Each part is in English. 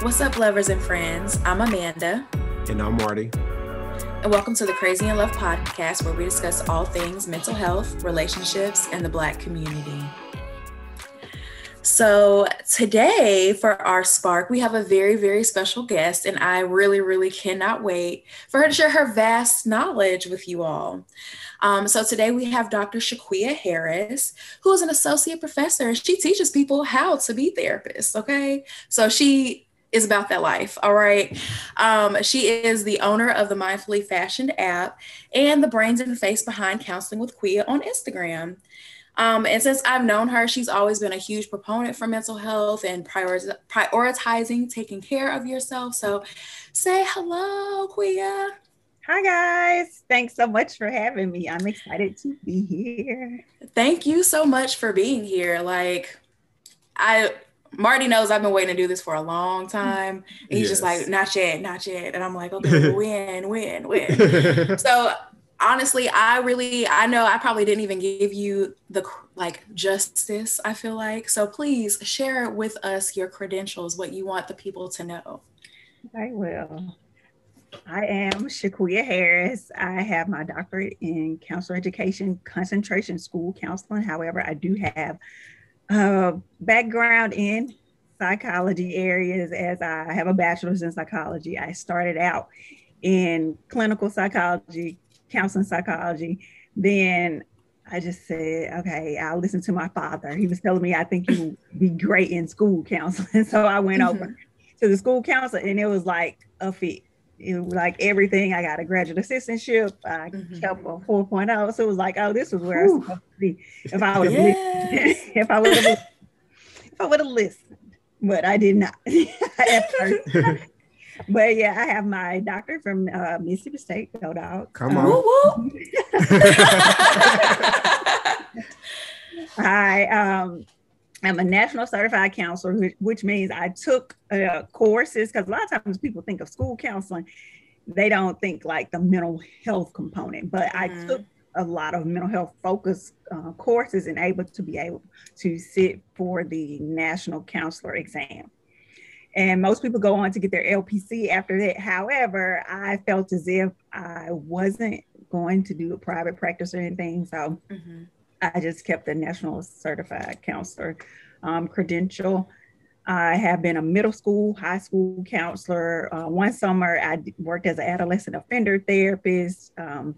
What's up, lovers and friends? I'm Amanda. And I'm Marty. And welcome to the Crazy in Love podcast, where we discuss all things mental health, relationships, and the Black community. So, today for our Spark, we have a very, very special guest, and I really, really cannot wait for her to share her vast knowledge with you all. Um, so, today we have Dr. Shaquia Harris, who is an associate professor, and she teaches people how to be therapists. Okay. So, she is about that life. All right. Um, she is the owner of the Mindfully Fashioned app and the brains and face behind Counseling with Quia on Instagram. Um, and since I've known her, she's always been a huge proponent for mental health and prioritiz- prioritizing taking care of yourself. So say hello, Quia. Hi, guys. Thanks so much for having me. I'm excited to be here. Thank you so much for being here. Like, I Marty knows I've been waiting to do this for a long time. And he's yes. just like, not yet, not yet. And I'm like, okay, when, when, when. so honestly, I really, I know I probably didn't even give you the like justice, I feel like. So please share with us your credentials, what you want the people to know. I will. I am Shaquia Harris. I have my doctorate in counselor education, concentration school counseling. However, I do have a background in psychology areas as I have a bachelor's in psychology. I started out in clinical psychology, counseling psychology. Then I just said, okay, I'll listen to my father. He was telling me, I think you be great in school counseling. So I went mm-hmm. over to the school counselor and it was like a fit. It was like everything. I got a graduate assistantship. I mm-hmm. kept a 4.0. So it was like, oh, this was where Ooh. I was supposed to be. If I would have yes. if I would have if I would have listened. But I did not at first but yeah, I have my doctor from uh, Mississippi State. Go dog. Come on. Woo, woo. I um, I'm a national certified counselor, which, means I took uh, courses because a lot of times people think of school counseling, they don't think like the mental health component. But mm-hmm. I took a lot of mental health focused uh, courses and able to be able to sit for the national counselor exam. And most people go on to get their LPC after that. However, I felt as if I wasn't going to do a private practice or anything. So mm-hmm. I just kept the national certified counselor um, credential. I have been a middle school, high school counselor. Uh, one summer, I worked as an adolescent offender therapist. Um,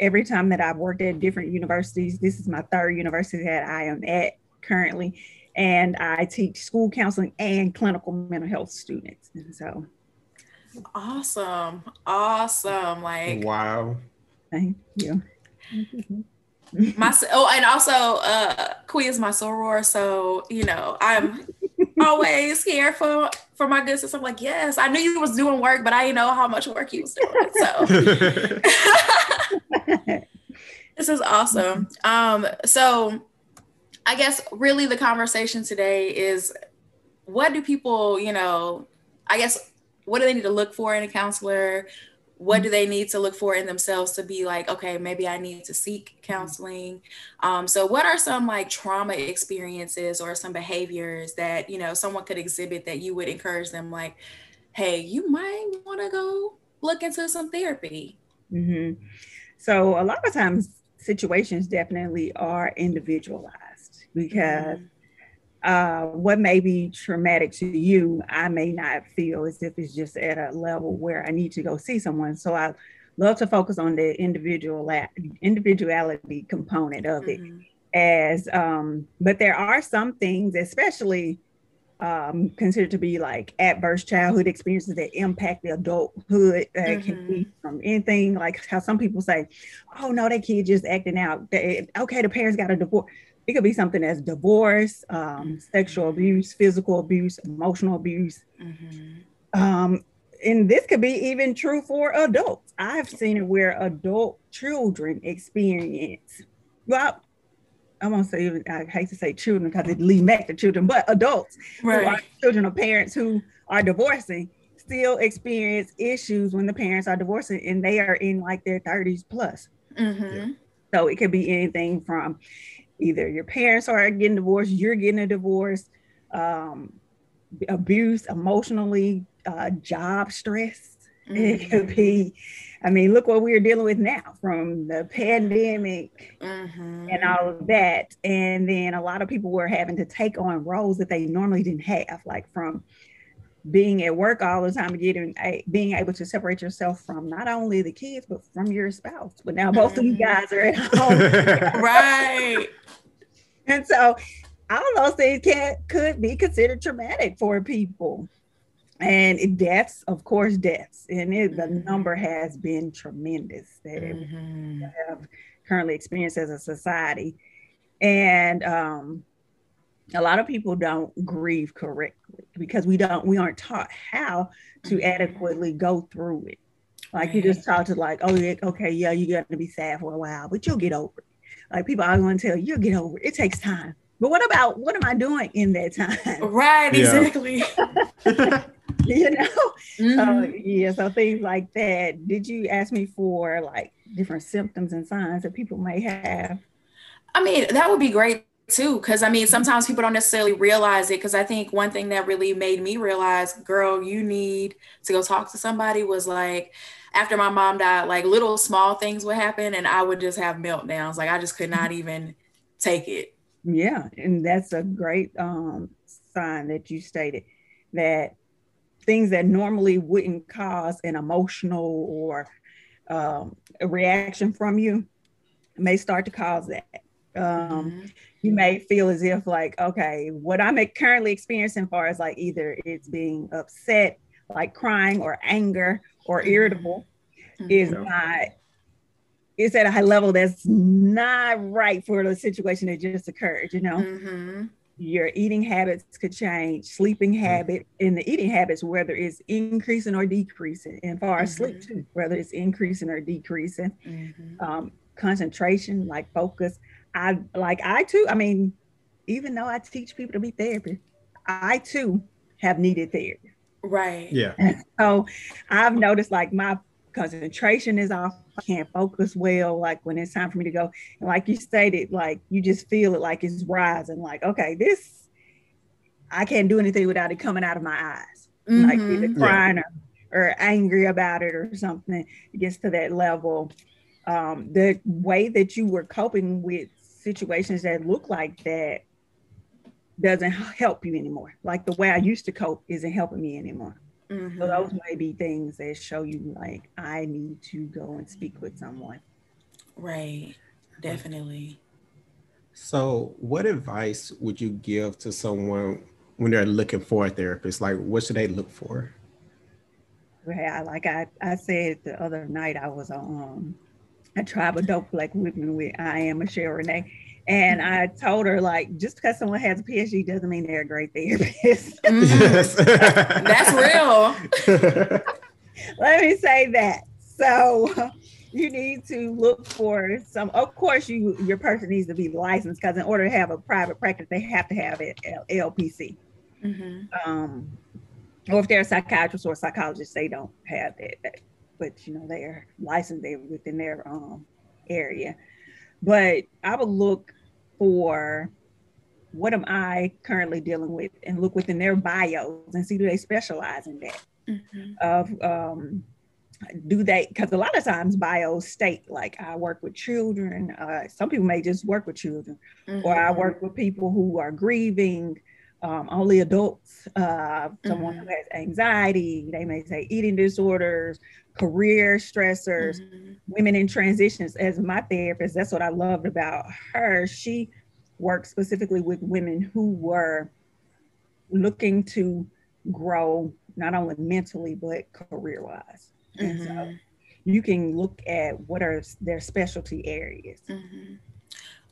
every time that I've worked at different universities, this is my third university that I am at currently and I teach school counseling and clinical mental health students. And so awesome. Awesome. Like wow. Thank you. my oh and also uh Quia is my soror, so you know I'm always here for for my good sister. I'm like, yes, I knew you was doing work, but I didn't know how much work you was doing. So this is awesome. Um, so I guess really the conversation today is what do people, you know, I guess what do they need to look for in a counselor? What do they need to look for in themselves to be like, okay, maybe I need to seek counseling? Um, so, what are some like trauma experiences or some behaviors that, you know, someone could exhibit that you would encourage them, like, hey, you might want to go look into some therapy? Mm-hmm. So, a lot of times situations definitely are individualized because mm-hmm. Uh, what may be traumatic to you, I may not feel as if it's just at a level where I need to go see someone. So I love to focus on the individual individuality component of it. Mm-hmm. As um, but there are some things, especially um, considered to be like adverse childhood experiences that impact the adulthood. That mm-hmm. can be from anything like how some people say, "Oh no, that kid just acting out." They, okay, the parents got a divorce it could be something as divorce, um, sexual abuse, physical abuse, emotional abuse. Mm-hmm. Um, and this could be even true for adults. I've seen it where adult children experience, well, I won't say, I hate to say children because it lead back to children, but adults right. who are children of parents who are divorcing still experience issues when the parents are divorcing and they are in like their 30s plus. Mm-hmm. So it could be anything from either your parents are getting divorced, you're getting a divorce, um, abuse emotionally, uh, job stress. Mm-hmm. It could be, I mean, look what we're dealing with now from the pandemic mm-hmm. and all of that. And then a lot of people were having to take on roles that they normally didn't have, like from being at work all the time and getting being able to separate yourself from not only the kids but from your spouse. But now both of you mm-hmm. guys are at home, right? And so all those things can could be considered traumatic for people. And deaths, of course, deaths, and it, the mm-hmm. number has been tremendous that mm-hmm. we have currently experienced as a society. And um, a lot of people don't grieve correctly because we don't we aren't taught how to mm-hmm. adequately go through it. Like right. you just taught to like oh yeah, okay yeah you're gonna be sad for a while but you'll get over it. Like people are going to tell you you'll get over it. It takes time. But what about what am i doing in that time? Right exactly. You know? Mm-hmm. so yeah so things like that. Did you ask me for like different symptoms and signs that people may have? I mean that would be great too because i mean sometimes people don't necessarily realize it because i think one thing that really made me realize girl you need to go talk to somebody was like after my mom died like little small things would happen and i would just have meltdowns like i just could not even take it. Yeah and that's a great um, sign that you stated that things that normally wouldn't cause an emotional or um, a reaction from you may start to cause that um, mm-hmm you may feel as if like okay what i'm currently experiencing far as like either it's being upset like crying or anger or mm-hmm. irritable mm-hmm. is not it's at a high level that's not right for the situation that just occurred you know mm-hmm. your eating habits could change sleeping mm-hmm. habit in the eating habits whether it's increasing or decreasing and far as sleep mm-hmm. too whether it's increasing or decreasing um, concentration like focus I like I too. I mean, even though I teach people to be therapists, I too have needed therapy. Right. Yeah. And so I've noticed like my concentration is off. I can't focus well. Like when it's time for me to go, and like you stated, like you just feel it like it's rising. Like okay, this I can't do anything without it coming out of my eyes. Mm-hmm. Like either crying yeah. or, or angry about it or something. It gets to that level. Um, the way that you were coping with situations that look like that doesn't help you anymore. Like the way I used to cope isn't helping me anymore. Mm-hmm. So those may be things that show you like I need to go and speak with someone. Right. Definitely. So what advice would you give to someone when they're looking for a therapist? Like what should they look for? Yeah, like I, I said the other night I was on um, I tribe of dope black women with I am Michelle Renee. And I told her, like, just because someone has a PhD doesn't mean they're a great therapist. Yes. That's real. Let me say that. So you need to look for some, of course, you your person needs to be licensed because in order to have a private practice, they have to have it LPC. Mm-hmm. Um, or if they're a psychiatrist or a psychologist, they don't have that but you know they're licensed within their um, area. But I would look for what am I currently dealing with and look within their bios and see do they specialize in that. Mm-hmm. Of um, do they because a lot of times bios state like I work with children. Uh, some people may just work with children, mm-hmm. or I mm-hmm. work with people who are grieving. Um, only adults, uh, someone mm-hmm. who has anxiety, they may say eating disorders, career stressors, mm-hmm. women in transitions. As my therapist, that's what I loved about her. She worked specifically with women who were looking to grow not only mentally but career wise. Mm-hmm. And so mm-hmm. you can look at what are their specialty areas. Mm-hmm.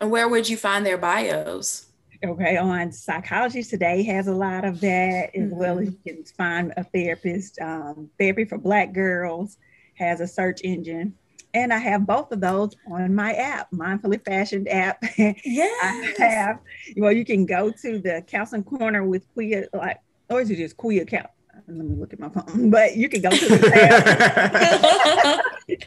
And where would you find their bios? Okay on psychology today has a lot of that as mm-hmm. well as mm-hmm. you can find a therapist um, therapy for black girls has a search engine and i have both of those on my app mindfully fashioned app yeah i have well you can go to the counseling corner with Quia like or is it just Quia count let me look at my phone but you can go to the tab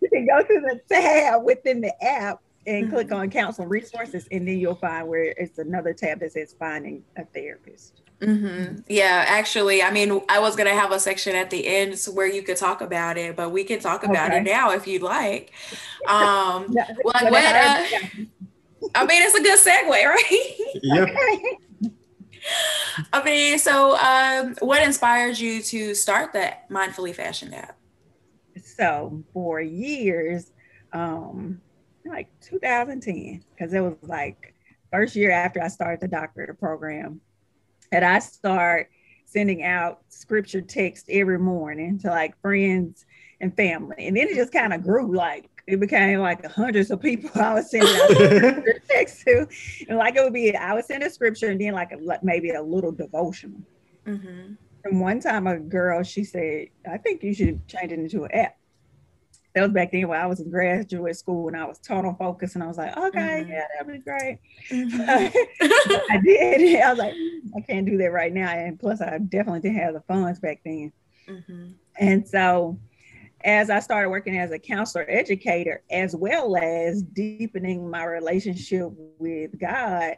you can go to the tab within the app and mm-hmm. click on counsel resources, and then you'll find where it's another tab that says finding a therapist. Mm-hmm. Yeah, actually, I mean, I was gonna have a section at the end where you could talk about it, but we can talk about okay. it now if you'd like. Um, yeah, like what? Uh, I mean, it's a good segue, right? Yeah. I mean, so um, what inspired you to start the Mindfully Fashion app? So for years, um, like 2010, because it was like first year after I started the doctorate program, and I start sending out scripture text every morning to like friends and family, and then it just kind of grew like it became like hundreds of people I was sending out text to, and like it would be I would send a scripture and then like a, maybe a little devotional. Mm-hmm. And one time, a girl she said, "I think you should change it into an app." That was back then when I was in graduate school and I was total focus, and I was like, "Okay, mm-hmm. yeah, that'd be great." Mm-hmm. I did. I was like, "I can't do that right now," and plus, I definitely didn't have the funds back then. Mm-hmm. And so as I started working as a counselor educator, as well as deepening my relationship with God,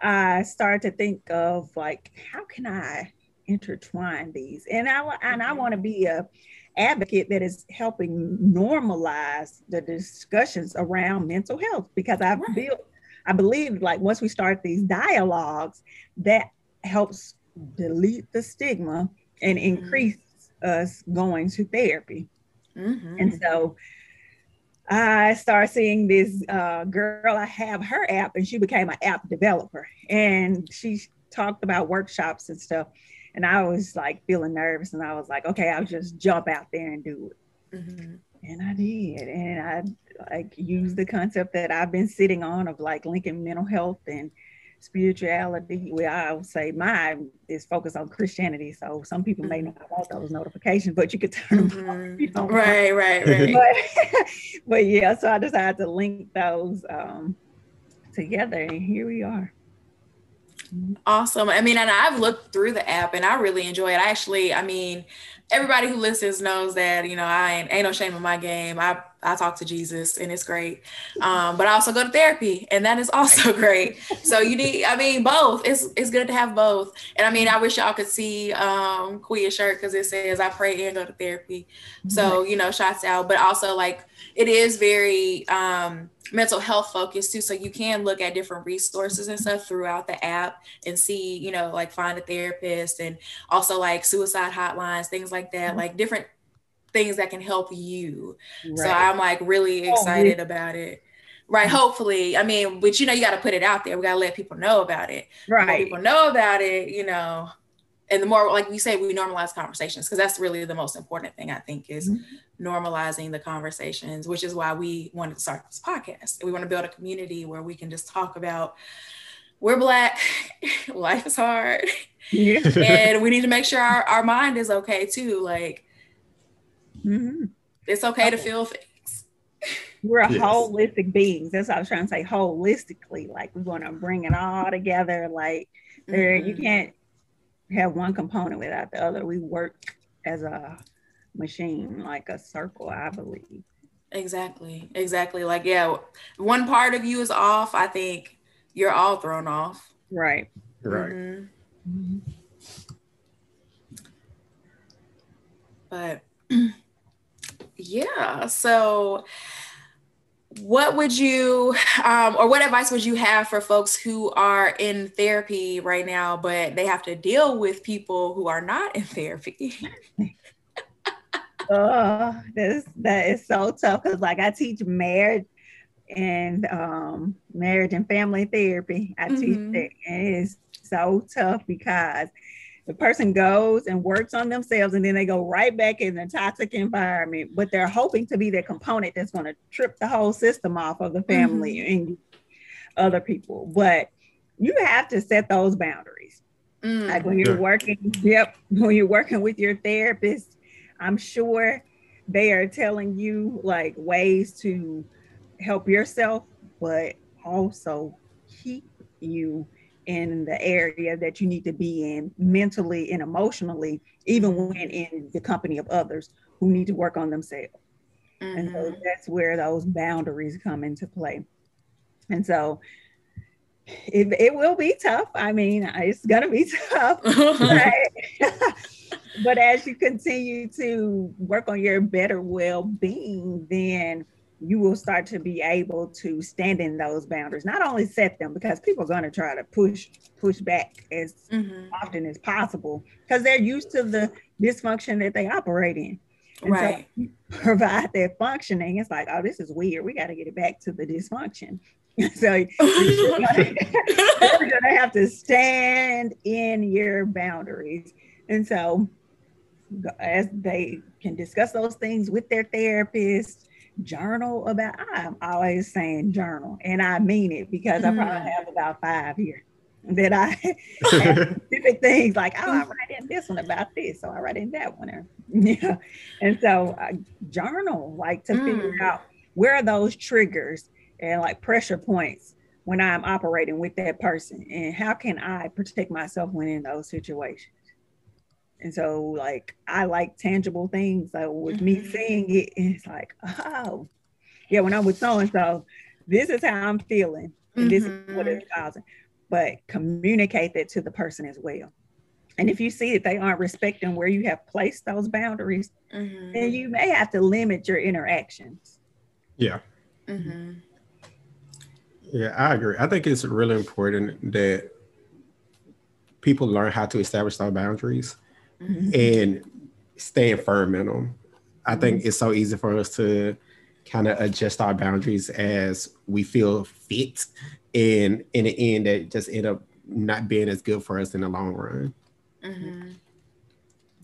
I started to think of like, how can I intertwine these? And I and I mm-hmm. want to be a advocate that is helping normalize the discussions around mental health because I've right. built, I believe like once we start these dialogues, that helps delete the stigma and mm-hmm. increase mm-hmm. us going to therapy. Mm-hmm. And so I started seeing this uh, girl. I have her app, and she became an app developer. And she talked about workshops and stuff. And I was like feeling nervous, and I was like, okay, I'll just jump out there and do it. Mm-hmm. And I did. And I like used the concept that I've been sitting on of like linking mental health and spirituality. Well, I would say mine is focused on Christianity. So some people may not want those notifications, but you could turn them mm-hmm. you know, right, right, right. But, but, yeah, so I decided to link those um, together, and here we are. Awesome. I mean, and I've looked through the app and I really enjoy it. I actually, I mean, everybody who listens knows that, you know, I ain't, ain't no shame in my game. I I talk to Jesus and it's great. Um, but I also go to therapy and that is also great. So you need, I mean, both. It's it's good to have both. And I mean, I wish y'all could see um Quia's shirt because it says I pray and go to therapy. So, you know, shots out. But also like it is very um mental health focused too. So you can look at different resources and stuff throughout the app and see, you know, like find a therapist and also like suicide hotlines, things like that, mm-hmm. like different things that can help you. Right. So I'm like really oh, excited oh, about it. Right. Hopefully. I mean, but you know, you got to put it out there. We got to let people know about it. Right. people know about it, you know, and the more, like we say, we normalize conversations because that's really the most important thing I think is mm-hmm. Normalizing the conversations, which is why we wanted to start this podcast. We want to build a community where we can just talk about we're black, life is hard, yeah. and we need to make sure our, our mind is okay too. Like, Mm-hmm. It's okay to feel things. We're yes. holistic beings. That's what I was trying to say. Holistically, like we want to bring it all together. Like there, mm-hmm. you can't have one component without the other. We work as a machine, like a circle, I believe. Exactly. Exactly. Like, yeah, one part of you is off. I think you're all thrown off. Right. Right. Mm-hmm. Mm-hmm. But yeah. So, what would you, um, or what advice would you have for folks who are in therapy right now, but they have to deal with people who are not in therapy? oh, this that is so tough because, like, I teach marriage and um, marriage and family therapy. I mm-hmm. teach it, and it is so tough because the person goes and works on themselves and then they go right back in the toxic environment but they're hoping to be the component that's going to trip the whole system off of the family mm-hmm. and other people but you have to set those boundaries mm-hmm. like when you're working yep when you're working with your therapist i'm sure they are telling you like ways to help yourself but also keep you in the area that you need to be in mentally and emotionally, even when in the company of others who need to work on themselves. Mm-hmm. And so mm-hmm. that's where those boundaries come into play. And so it, it will be tough. I mean, it's going to be tough. but as you continue to work on your better well being, then you will start to be able to stand in those boundaries. Not only set them because people are going to try to push push back as mm-hmm. often as possible because they're used to the dysfunction that they operate in. And right. so provide that functioning it's like oh this is weird. We got to get it back to the dysfunction. So you're going to have to stand in your boundaries. And so as they can discuss those things with their therapist journal about i'm always saying journal and i mean it because mm. i probably have about five here that i specific things like oh i write in this one about this so i write in that one or, yeah and so I journal like to mm. figure out where are those triggers and like pressure points when i'm operating with that person and how can i protect myself when in those situations and so like I like tangible things. So with mm-hmm. me seeing it, it's like, oh, yeah, when I'm with so and so, this is how I'm feeling. And mm-hmm. this is what it's mm-hmm. causing. But communicate that to the person as well. And if you see that they aren't respecting where you have placed those boundaries, mm-hmm. then you may have to limit your interactions. Yeah. Mm-hmm. Yeah, I agree. I think it's really important that people learn how to establish those boundaries mm-hmm. and staying firm in them. I think mm-hmm. it's so easy for us to kind of adjust our boundaries as we feel fit, and in the end, that just end up not being as good for us in the long run. Mm-hmm.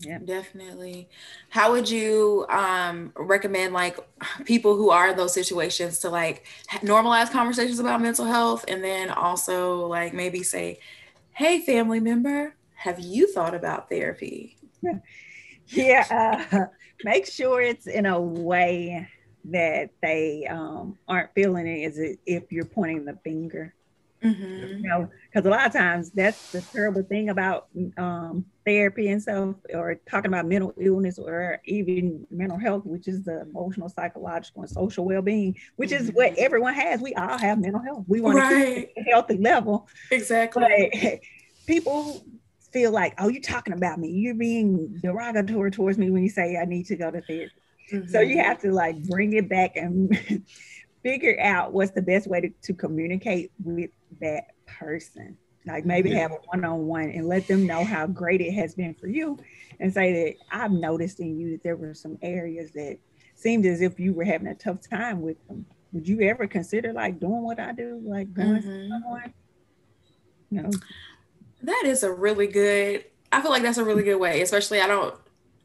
Yeah, definitely. How would you um, recommend like people who are in those situations to like normalize conversations about mental health, and then also like maybe say, "Hey, family member, have you thought about therapy? yeah, uh, make sure it's in a way that they um, aren't feeling it as if you're pointing the finger. Mm-hmm. You know, because a lot of times that's the terrible thing about um, therapy and stuff, or talking about mental illness, or even mental health, which is the emotional, psychological, and social well-being, which mm-hmm. is what mm-hmm. everyone has. We all have mental health. We want right. to keep a healthy level. Exactly. But people feel like, oh, you're talking about me. You're being derogatory towards me when you say I need to go to therapy. Mm-hmm. So you have to like bring it back and figure out what's the best way to, to communicate with that person. Like maybe yeah. have a one-on-one and let them know how great it has been for you and say that I've noticed in you that there were some areas that seemed as if you were having a tough time with them. Would you ever consider like doing what I do, like going mm-hmm. someone? You know. That is a really good. I feel like that's a really good way, especially I don't.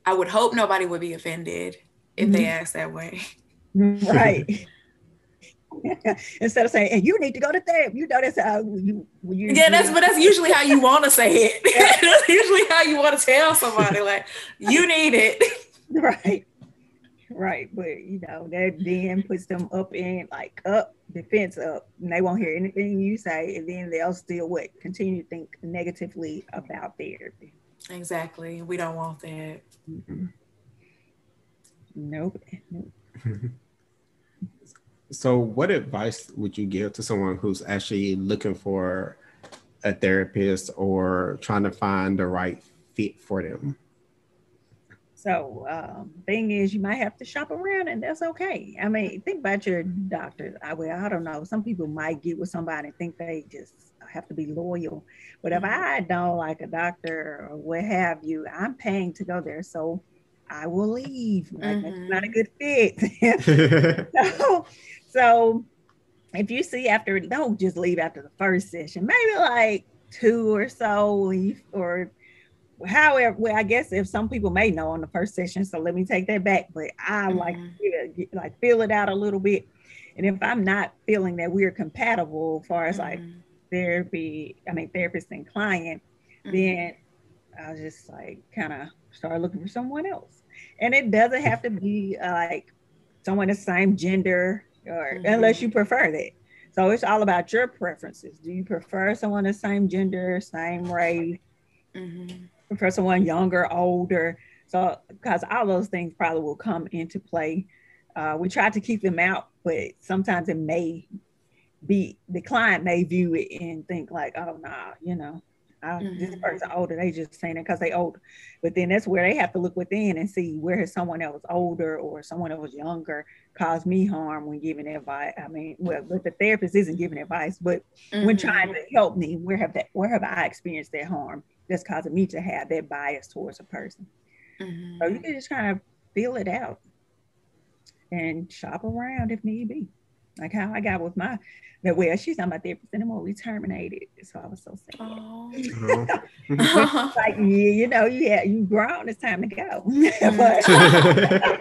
I would hope nobody would be offended if mm-hmm. they ask that way. Right. Instead of saying, "And you need to go to therapy," you know that's how you. you yeah, that's but that's usually how you want to say it. that's usually how you want to tell somebody, like, "You need it." Right. Right, but you know that then puts them up in like up defense up, and they won't hear anything you say, and then they'll still what continue to think negatively about therapy. Exactly, we don't want that. Mm-hmm. Nope. nope. so, what advice would you give to someone who's actually looking for a therapist or trying to find the right fit for them? So um, thing is, you might have to shop around, and that's okay. I mean, think about your doctor. I well, I don't know. Some people might get with somebody and think they just have to be loyal, but if mm-hmm. I don't like a doctor or what have you, I'm paying to go there, so I will leave. Like, mm-hmm. That's not a good fit. so, so if you see after, don't just leave after the first session. Maybe like two or so, or however, well, I guess if some people may know on the first session, so let me take that back. But I mm-hmm. like to, like feel it out a little bit, and if I'm not feeling that we're compatible as far as mm-hmm. like therapy, I mean therapist and client, mm-hmm. then I'll just like kind of start looking for someone else. And it doesn't have to be uh, like someone the same gender or unless you mm-hmm. prefer that. So it's all about your preferences. Do you prefer someone the same gender, same race? Mm-hmm for someone younger, older. So, because all those things probably will come into play. Uh, we try to keep them out, but sometimes it may be the client may view it and think like, oh nah, you know, mm-hmm. this person older, they just saying it because they older. But then that's where they have to look within and see where has someone else older or someone else younger caused me harm when giving advice. I mean, well, but the therapist isn't giving advice, but mm-hmm. when trying to help me, where have that where have I experienced that harm that's causing me to have that bias towards a person? Mm-hmm. So you can just kind of feel it out and shop around if need be. Like how I got with my that well, she's not my therapist anymore. We terminated. So I was so sad. Oh. like, yeah, you know, yeah, you grown, it's time to go. but,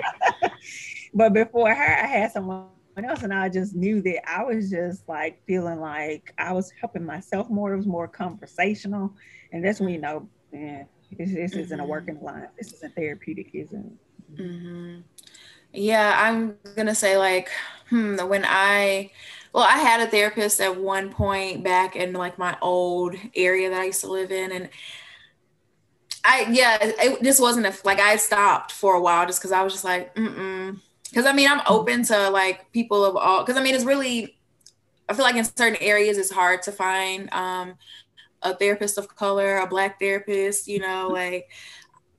but before her, I had someone else, and I just knew that I was just like feeling like I was helping myself more. It was more conversational. And that's when you know, man, this, this mm-hmm. isn't a mm-hmm. working line. This isn't therapeutic, isn't mm-hmm. Yeah, I'm gonna say like, hmm, when I well, I had a therapist at one point back in like my old area that I used to live in, and I yeah, it just wasn't a, like I stopped for a while just because I was just like, mm Because I mean, I'm open to like people of all. Because I mean, it's really, I feel like in certain areas it's hard to find um, a therapist of color, a black therapist. You know, like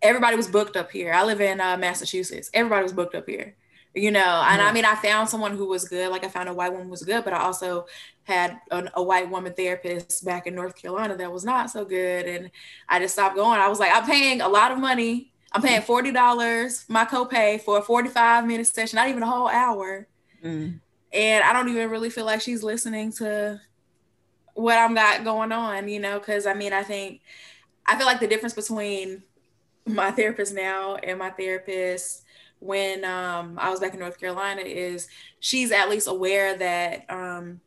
everybody was booked up here. I live in uh, Massachusetts. Everybody was booked up here you know and i mean i found someone who was good like i found a white woman was good but i also had a, a, white woman therapist back in north carolina that was not so good and i just stopped going i was like i'm paying a lot of money i'm paying $40 my copay for a 45 minute session not even a whole hour mm. and i don't even really feel like she's listening to what i'm got going on you know because i mean i think i feel like the difference between my therapist now and my therapist when um, I was back in North Carolina is she's at least aware that um,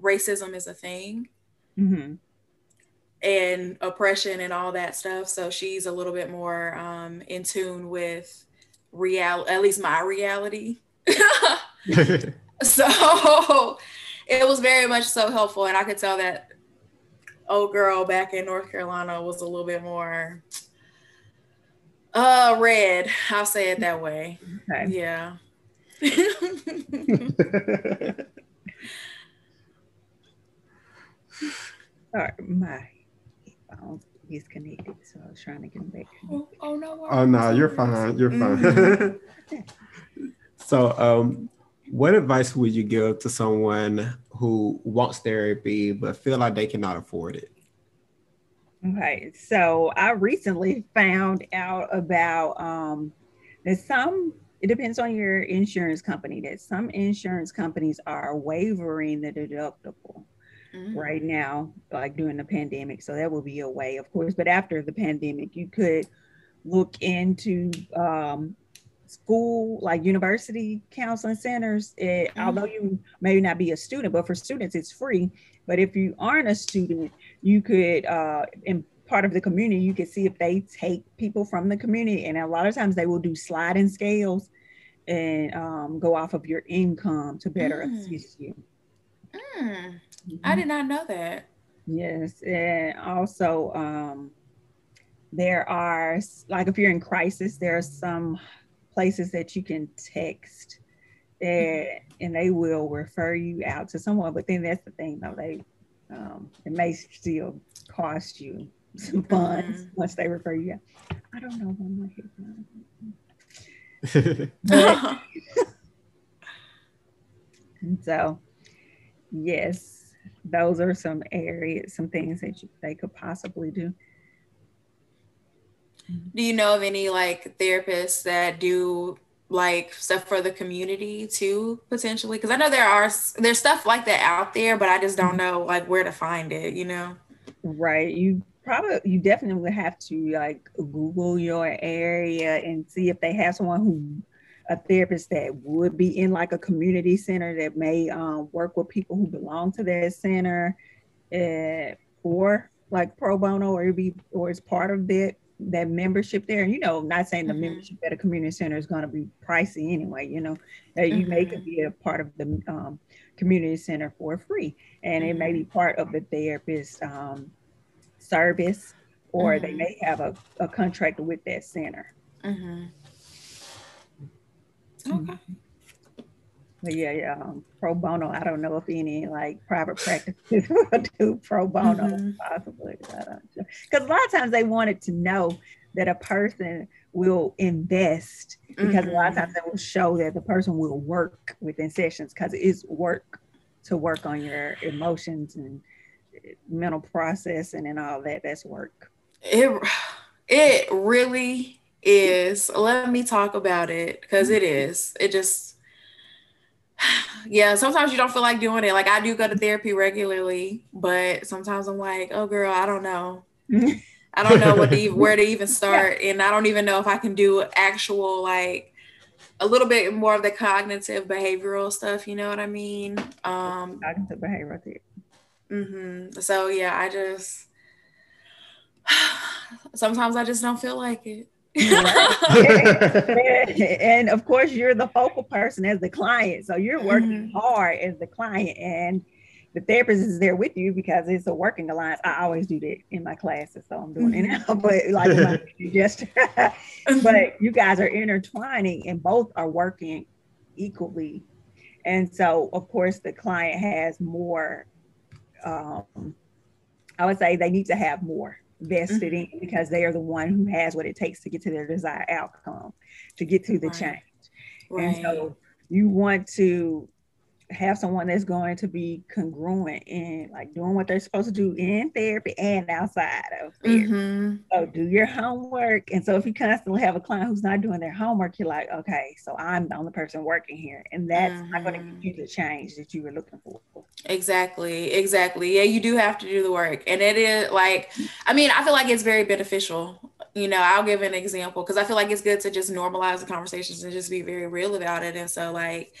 racism is a thing mm-hmm. And oppression and all that stuff. So she's a little bit more um, in tune with real, at least my reality. so it was very much so helpful, and I could tell that old girl back in North Carolina was a little bit more uh, red. I'll say it that way. Okay. Yeah. All right, my phone disconnected, so I was trying to get them back. Oh, oh no. Oh no, you're fine. You're fine. Mm-hmm. so, um, what advice would you give to someone who wants therapy but feel like they cannot afford it? Okay, so I recently found out about um, that some. It depends on your insurance company. That some insurance companies are waiving the deductible mm-hmm. right now, like during the pandemic. So that will be a way, of course. But after the pandemic, you could look into um, school, like university counseling centers. It, mm-hmm. Although you may not be a student, but for students, it's free. But if you aren't a student, you could, uh, in part of the community, you could see if they take people from the community. And a lot of times they will do sliding scales and um, go off of your income to better mm. assist you. Mm. Mm-hmm. I did not know that. Yes. And also, um, there are, like, if you're in crisis, there are some places that you can text and, and they will refer you out to someone. But then that's the thing, though, they um, it may still cost you some funds mm-hmm. once they refer you out. I don't know when my head and so, yes, those are some areas, some things that you, they could possibly do. Do you know of any like therapists that do like stuff for the community too potentially? Because i know there are there's stuff like that out there but i just don't mm-hmm. know like where to find it you know? Right. You probably you definitely would have to like google your area and see if they have someone who a therapist that would be in like a community center that may um, work with people who belong to that center uh, or like pro bono or be or as part of that that membership there. And you know, not saying the mm-hmm. membership at a community center is going to be pricey anyway. You know, that you mm-hmm. may could be a part of the um, community center for free, and mm-hmm. it may be mm-hmm. part of the therapist um, service, or they mm-hmm. may have a, a contract with that center. But yeah, yeah, um, pro bono. I don't know if any like private practices will do pro bono, mm-hmm. possibly. Because a lot of times they wanted to know that a person will invest because mm-hmm. a lot of mm-hmm. times they will show that the person will work within sessions because it is work to work on your emotions and mental processing and all that. That's work. It it really is. Let me talk about it because it is. It just yeah, sometimes you don't feel like doing it. Like I do go to therapy regularly, but sometimes I'm like, oh girl, I don't know. I don't know what to even, where to even start, and I don't even know if I can do actual like a little bit more of the cognitive behavioral stuff. You know what I mean? Um, cognitive behavioral therapy. Mm-hmm. So yeah, I just sometimes I just don't feel like it. and of course, you're the focal person as the client, so you're working mm-hmm. hard as the client, and the therapist is there with you because it's a working alliance. I always do that in my classes, so I'm doing mm-hmm. it now. But like just, but you guys are intertwining, and both are working equally. And so, of course, the client has more. Um, I would say they need to have more vested mm-hmm. in because they are the one who has what it takes to get to their desired outcome, to get to the right. change. Right. And so you want to have someone that's going to be congruent in like doing what they're supposed to do in therapy and outside of therapy. Mm-hmm. So do your homework. And so if you constantly have a client who's not doing their homework, you're like, okay, so I'm the only person working here. And that's mm-hmm. not going to give you the change that you were looking for. Exactly. Exactly. Yeah, you do have to do the work. And it is like, I mean, I feel like it's very beneficial. You know, I'll give an example because I feel like it's good to just normalize the conversations and just be very real about it. And so, like,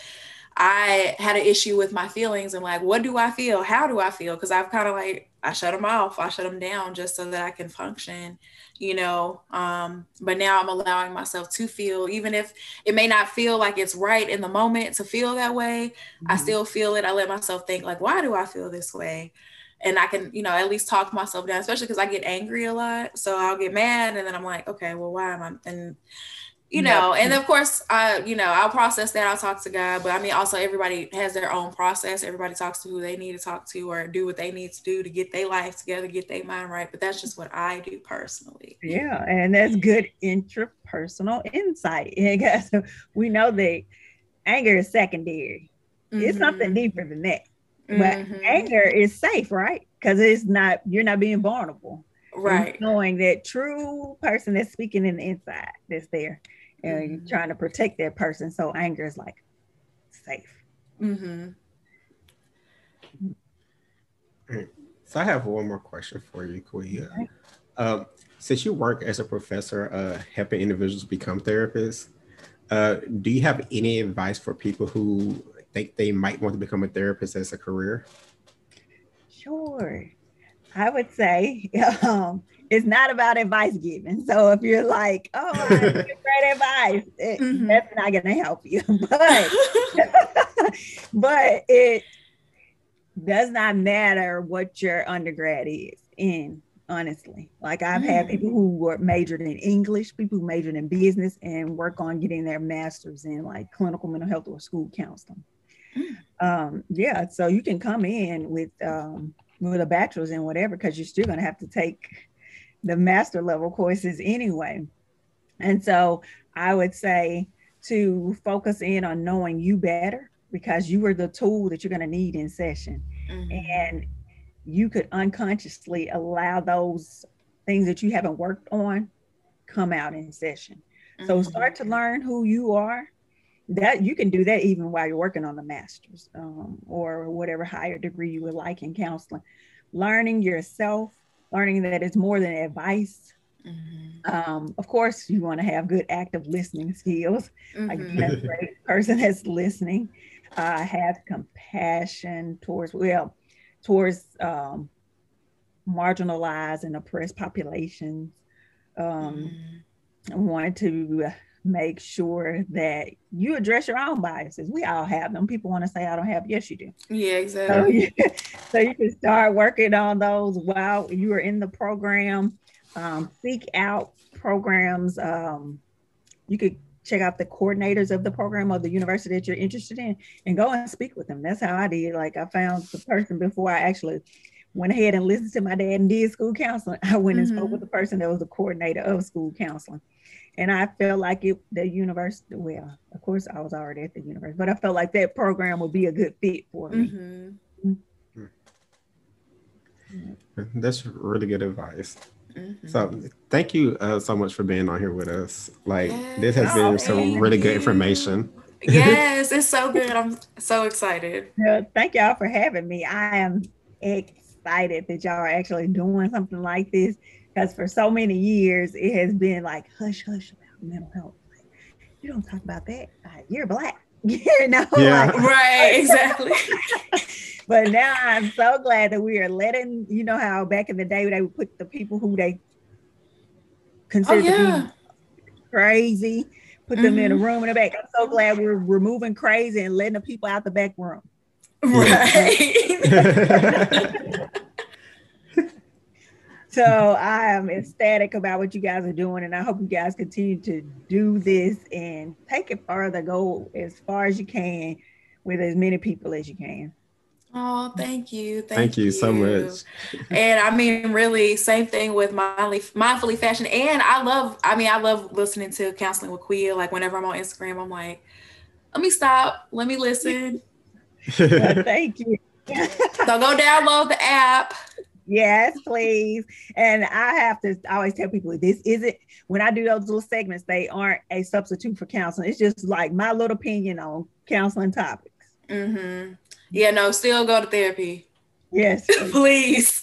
I had an issue with my feelings and like, what do I feel? How do I feel? Because I've kind of like, I shut them off, I shut them down just so that I can function, you know. Um, but now I'm allowing myself to feel, even if it may not feel like it's right in the moment to feel that way, mm-hmm. I still feel it. I let myself think, like, why do I feel this way? And I can, you know, at least talk myself down, especially because I get angry a lot. So I'll get mad and then I'm like, okay, well, why am I? And you know, and of course, I, you know, I'll process that. I'll talk to God, but I mean, also everybody has their own process. Everybody talks to who they need to talk to or do what they need to do to get their life together, get their mind right. But that's just what I do personally. Yeah, and that's good intrapersonal insight because we know that anger is secondary. Mm-hmm. It's something mm-hmm. deeper than that. But mm-hmm. anger is safe, right? Because it's not you're not being vulnerable right knowing that true person that's speaking in the inside that's there and mm-hmm. you're trying to protect that person. So anger is like safe. Mm-hmm. So I have one more question for you, Quia. Okay. Um, since you work as a professor uh, helping individuals become therapists, uh, do you have any advice for people who think they might want to become a therapist as a career? Sure. I would say um, it's not about advice giving. So if you're like, oh, I great advice, it, mm-hmm. that's not going to help you. But but it does not matter what your undergrad is in. Honestly, like I've mm-hmm. had people who were majored in English, people who majored in business, and work on getting their masters in like clinical mental health or school counseling. Mm-hmm. Um, yeah, so you can come in with um, with a bachelor's in whatever because you're still going to have to take the master level courses anyway. And so I would say to focus in on knowing you better because you are the tool that you're going to need in session. Mm-hmm. And you could unconsciously allow those things that you haven't worked on come out in session. Mm-hmm. So start to learn who you are. That you can do that even while you're working on the master's um, or whatever higher degree you would like in counseling. Learning yourself, learning that it's more than advice. Mm-hmm. Um, of course, you want to have good active listening skills. Mm-hmm. Like a great person that's listening. Uh, have compassion towards well, towards um, marginalized and oppressed populations. Um, mm-hmm. wanted to make sure that you address your own biases. We all have them. People want to say, I don't have. Yes, you do. Yeah, exactly. So you, so you can start working on those while you are in the program. Um, seek out programs. Um, you could check out the coordinators of the program or the university that you're interested in and go and speak with them. That's how I did. Like I found the person before I actually went ahead and listened to my dad and did school counseling. I went and mm-hmm. spoke with the person that was the coordinator of school counseling. And I felt like it the university, well, of course I was already at the university, but I felt like that program would be a good fit for me. Mm-hmm. Mm-hmm. That's really good advice. Mm-hmm. So thank you uh, so much for being on here with us. Like yes. this has been oh, some really good information. yes, it's so good. I'm so excited. Yeah, thank y'all for having me. I am excited that y'all are actually doing something like this because for so many years it has been like hush hush about mental health. Like, you don't talk about that. Uh, you're black. you know, yeah. Like, right, exactly. but now I'm so glad that we are letting you know how back in the day they would put the people who they considered oh, yeah. to be crazy, put mm-hmm. them in a mm-hmm. room in the back. I'm so glad we're removing crazy and letting the people out the back room. Right. so I am ecstatic about what you guys are doing, and I hope you guys continue to do this and take it further. Go as far as you can with as many people as you can. Oh, thank you. Thank, thank you, you, so much. and I mean, really, same thing with mindfully, mindfully fashion. And I love, I mean, I love listening to counseling with Quia. Like whenever I'm on Instagram, I'm like, let me stop, let me listen. thank you. so go download the app. Yes, please. And I have to always tell people this isn't when I do those little segments, they aren't a substitute for counseling. It's just like my little opinion on counseling topics. Mm-hmm. Yeah, no, still go to therapy. Yes. Please.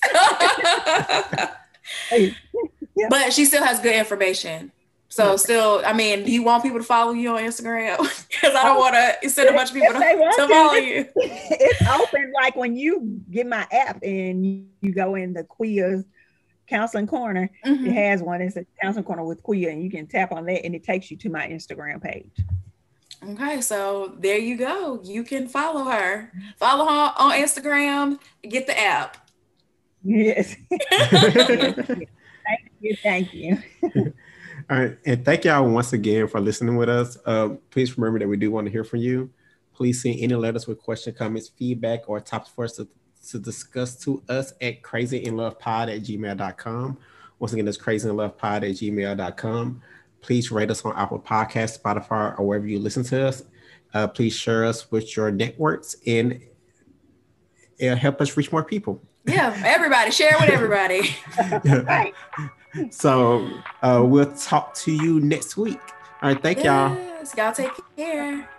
But she still has good information. So still, I mean, do you want people to follow you on Instagram? Because I don't want to send a bunch of people to, to follow you. It's open like when you get my app and you go in the Quia's counseling corner. Mm-hmm. It has one. It's a counseling corner with Quia, and you can tap on that, and it takes you to my Instagram page. Okay, so there you go. You can follow her. Follow her on Instagram. Get the app. Yes. thank you. Thank you. All right, and thank y'all once again for listening with us. Uh, please remember that we do want to hear from you. Please send any letters with question, comments, feedback, or topics for us to, to discuss to us at crazyinlovepod at gmail.com. Once again, that's crazyinlovepod at gmail.com. Please rate us on Apple Podcasts, Spotify, or wherever you listen to us. Uh, please share us with your networks and help us reach more people. Yeah, everybody, share with everybody. right. So uh, we'll talk to you next week. All right, thank yes, y'all. Y'all take care.